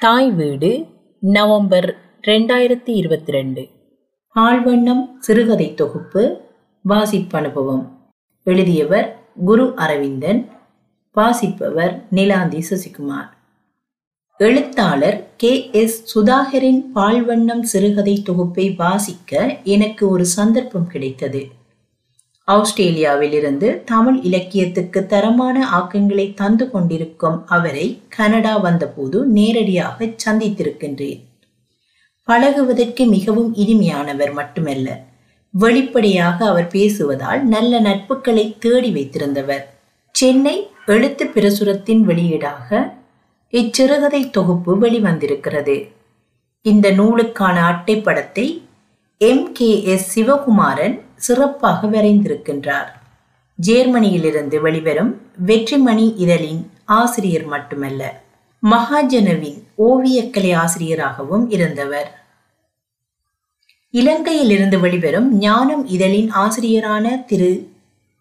தாய் வீடு நவம்பர் ரெண்டாயிரத்தி இருபத்தி ரெண்டு. பால்வண்ணம் சிறுகதை தொகுப்பு வாசிப்பனுபவம் எழுதியவர் குரு அரவிந்தன் வாசிப்பவர் நிலாந்தி சசிகுமார். எழுத்தாளர் கே எஸ் சுதாகரின் பால்வண்ணம் சிறுகதை தொகுப்பை வாசிக்க எனக்கு ஒரு சந்தர்ப்பம் கிடைத்தது. ஆஸ்திரேலியாவிலிருந்து தமிழ் இலக்கியத்துக்கு தரமான ஆக்கங்களை தந்து கொண்டிருக்கும் அவரை கனடா வந்தபோது நேரடியாக சந்தித்திருக்கின்றேன். பழகுவதற்கு மிகவும் இனிமையானவர் மட்டுமல்ல வெளிப்படையாக அவர் பேசுவதால் நல்ல நட்புகளை தேடி வைத்திருந்தவர். சென்னை எழுத்து பிரசுரத்தின் வெளியீடாக இச்சிறுகதை தொகுப்பு வெளிவந்திருக்கிறது. இந்த நூலுக்கான அட்டைப்படத்தை எம் கே எஸ் சிவகுமாரன் சிறப்பாக வரைந்திருக்கின்றார். ஜேர்மனியிலிருந்து வெளிவரும் வெற்றிமணி இதழின் ஆசிரியர் மட்டுமல்ல மகாஜனவின் ஓவியக்கலை ஆசிரியராகவும் இருந்தவர். இலங்கையிலிருந்து வெளிவரும் ஞானம் இதழின் ஆசிரியரான திரு.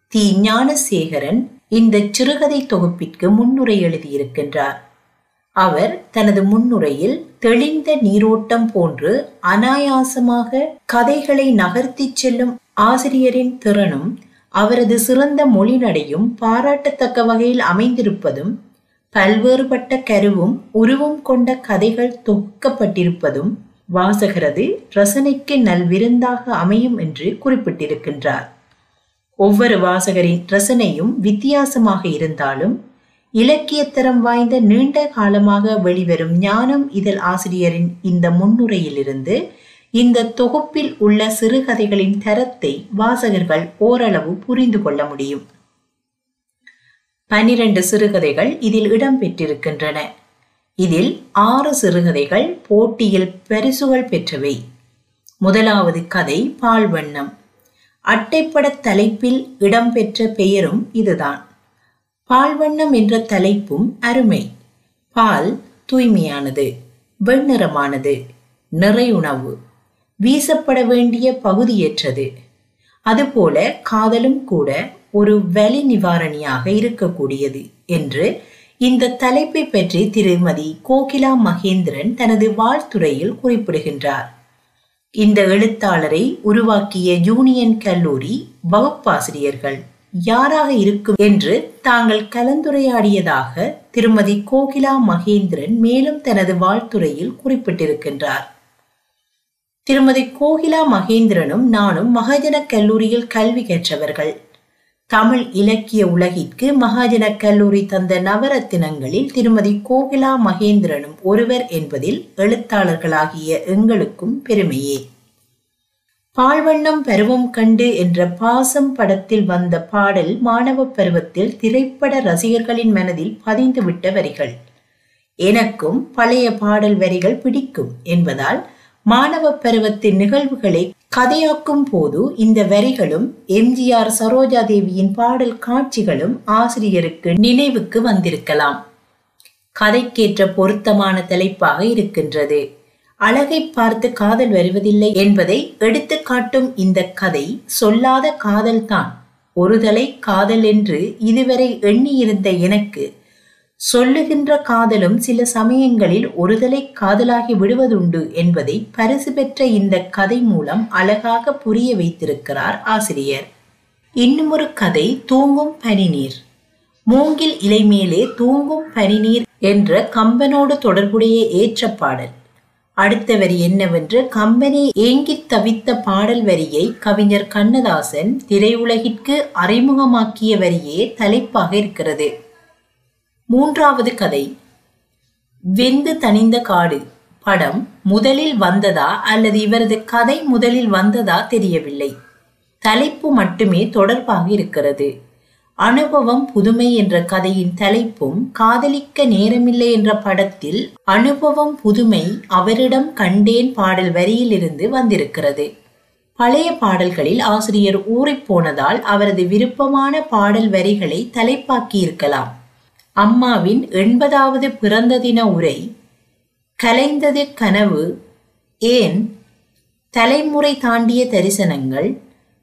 தி. ஞானசேகரன் இந்த சிறுகதை தொகுப்பிற்கு முன்னுரை எழுதியிருக்கின்றார். அவர் தனது முன்னுரையில் தெளிந்த நீரோட்டம் போன்று அனாயாசமாக கதைகளை நகர்த்திச் செல்லும் ஆசிரியரின் திறனும் அவரது சிறந்த மொழிநடையும் பாராட்டத்தக்க வகையில் அமைந்திருப்பதும் பல்வேறுபட்ட கருவும் உருவம் கொண்ட கதைகள் தொகுக்கப்பட்டிருப்பதும் வாசகரது ரசனைக்கு நல்விருந்தாக அமையும் என்று குறிப்பிட்டிருக்கின்றார். ஒவ்வொரு வாசகரின் ரசனையும் வித்தியாசமாக இருந்தாலும் இலக்கியத்தரம் வாய்ந்த நீண்ட காலமாக வெளிவரும் ஞானம் இதழ் ஆசிரியரின் இந்த முன்னுரையிலிருந்து இந்த தொகுப்பில் உள்ள சிறுகதைகளின் தரத்தை வாசகர்கள் ஓரளவு புரிந்து கொள்ள முடியும். பனிரெண்டு சிறுகதைகள் இதில் இடம்பெற்றிருக்கின்றன. இதில் ஆறு சிறுகதைகள் போட்டியில் பரிசுகள் பெற்றவை. முதலாவது கதை பால்வண்ணம். அட்டைப்பட தலைப்பில் இடம்பெற்ற பெயரும் இதுதான். பால்வண்ணம் என்ற தலைப்பும் அருமை. பால் தூய்மையானது வெண்ணிறமானது நிறையுணவு வீசப்பட வேண்டிய பகுதியற்றது. அதுபோல காதலும் கூட ஒரு வலி நிவாரணியாக இருக்கக்கூடியது என்று இந்த தலைப்பை பற்றி திருமதி கோகிலா மகேந்திரன் தனது வாழ்த்துறையில் குறிப்பிடுகின்றார். இந்த எழுத்தாளரை உருவாக்கிய யூனியன் கல்லூரி வகுப்பாசிரியர்கள். யாராக இருக்கும் என்று தாங்கள் கலந்துரையாடியதாக திருமதி கோகிலா மகேந்திரன் மேலும் தனது வாழ்த்துறையில் குறிப்பிட்டிருக்கின்றார். திருமதி கோகிலா மகேந்திரனும் நானும் மகாஜன கல்லூரியில் கல்வி கற்றவர்கள். தமிழ் இலக்கிய உலகிற்கு மகாஜன கல்லூரி தந்த நவரத்தினங்களில் திருமதி கோகிலா மகேந்திரனும் ஒருவர் என்பதில் எழுத்தாளர்களாகிய எங்களுக்கும் பெருமையே. பால்வண்ணம் பருவம் கண்டு என்ற பாசம் படத்தில் வந்த பாடல் மாணவ பருவத்தில் திரைப்பட ரசிகர்களின் மனதில் பதிந்துவிட்ட வரிகள். எனக்கும் பழைய பாடல் வரிகள் பிடிக்கும் என்பதால் மாணவ பருவத்தின் நிகழ்வுகளை கதையாக்கும் போது இந்த வரிகளும் எம்ஜிஆர் சரோஜா தேவியின் பாடல் காட்சிகளும் ஆசிரியருக்கு நினைவுக்கு வந்திருக்கலாம். கதைக்கேற்ற பொருத்தமான தலைப்பாக இருக்கின்றது. அழகை பார்த்து காதல் வருவதில்லை என்பதை எடுத்து காட்டும் இந்த கதை சொல்லாத காதல்தான் ஒருதலை காதல் என்று இதுவரை எண்ணியிருந்த எனக்கு சொல்லுகின்ற காதலும் சில சமயங்களில் ஒருதலை காதலாகி விடுவதுண்டு என்பதை பரிசு பெற்ற இந்த கதை மூலம் அழகாக புரிய வைத்திருக்கிறார் ஆசிரியர். இன்னுமொரு கதை தூங்கும் பனிநீர். மூங்கில் இலை மேலே தூங்கும் பனிநீர் என்ற கம்பனோடு தொடர்புடைய ஏற்ற பாடல். அடுத்த வரி என்னவென்று கம்பெனி ஏங்கித் தவித்த பாடல் வரியை கவிஞர் கண்ணதாசன் திரையுலகிற்கு அறிமுகமாக்கிய வரியே தலைப்பாக இருக்கிறது. மூன்றாவது கதை. வெந்து தணிந்த காடு. படம் முதலில் வந்ததா அல்லது இவரது கதை முதலில் வந்ததா தெரியவில்லை. தலைப்பு மட்டுமே தொடர்பாக இருக்கிறது. அனுபவம் புதுமை என்ற கதையின் தலைப்பும் காதலிக்க நேரமில்லை என்ற படத்தில் அனுபவம் புதுமை அவரிடம் கண்டேன் பாடல் வரியிலிருந்து வந்திருக்கிறது. பழைய பாடல்களில் ஆசிரியர் ஊறிப்போனதால் அவரது விருப்பமான பாடல் வரிகளை தலைப்பாக்கி இருக்கலாம் அம்மாவின் எண்பதாவது பிறந்த தின உரை கலைந்தது கனவு ஏன் தலைமுறை தாண்டிய தரிசனங்கள்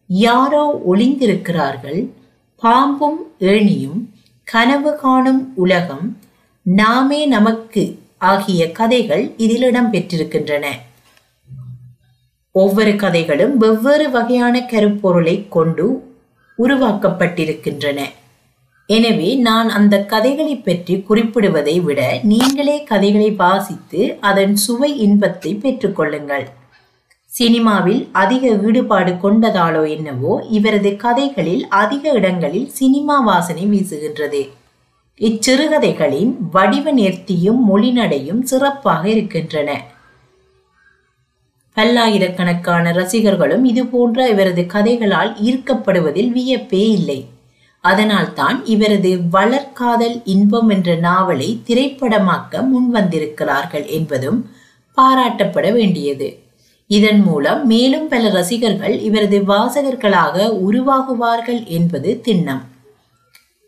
யாரோ ஒளிந்திருக்கிறார்கள் பாம்பும் ஏணியும் கனவு காணும் உலகம் நாமே நமக்கு ஆகிய கதைகள் இதில் இடம்பெற்றிருக்கின்றன ஒவ்வொரு கதைகளும் வெவ்வேறு வகையான கருப்பொருளை கொண்டு உருவாக்கப்பட்டிருக்கின்றன. எனவே நான் அந்த கதைகளை பற்றி குறிப்பிடுவதை விட நீங்களே கதைகளை வாசித்து அதன் சுவை இன்பத்தை பெற்றுக்கொள்ளுங்கள் சினிமாவில் அதிக ஈடுபாடு கொண்டதாலோ என்னவோ இவரது கதைகளில் அதிக இடங்களில் சினிமா வாசனை வீசுகின்றது. இச்சிறுகதைகளின் வடிவ நேர்த்தியும் மொழிநடையும் சிறப்பாக இருக்கின்றன. பல்லாயிரக்கணக்கான ரசிகர்களும் இதுபோன்ற இவரது கதைகளால் ஈர்க்கப்படுவதில் வியப்பே இல்லை. அதனால்தான் இவரது வளர்காதல் இன்பம் என்ற நாவலை திரைப்படமாக்க முன்வந்திருக்கிறார்கள் என்பதும் பாராட்டப்பட வேண்டியது. இதன் மூலம் மேலும் பல ரசிகர்கள் இவரது வாசகர்களாக உருவாகுவார்கள் என்பது திண்ணம்.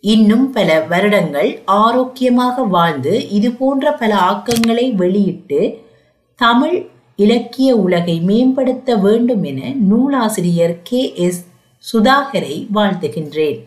இன்னும் பல வருடங்கள் ஆரோக்கியமாக வாழ்ந்து இது போன்ற பல ஆக்கங்களை வெளியிட்டு தமிழ் இலக்கிய உலகை மேம்படுத்த வேண்டும் என நூலாசிரியர் கே எஸ் சுதாகரை வாழ்த்துகின்றேன்.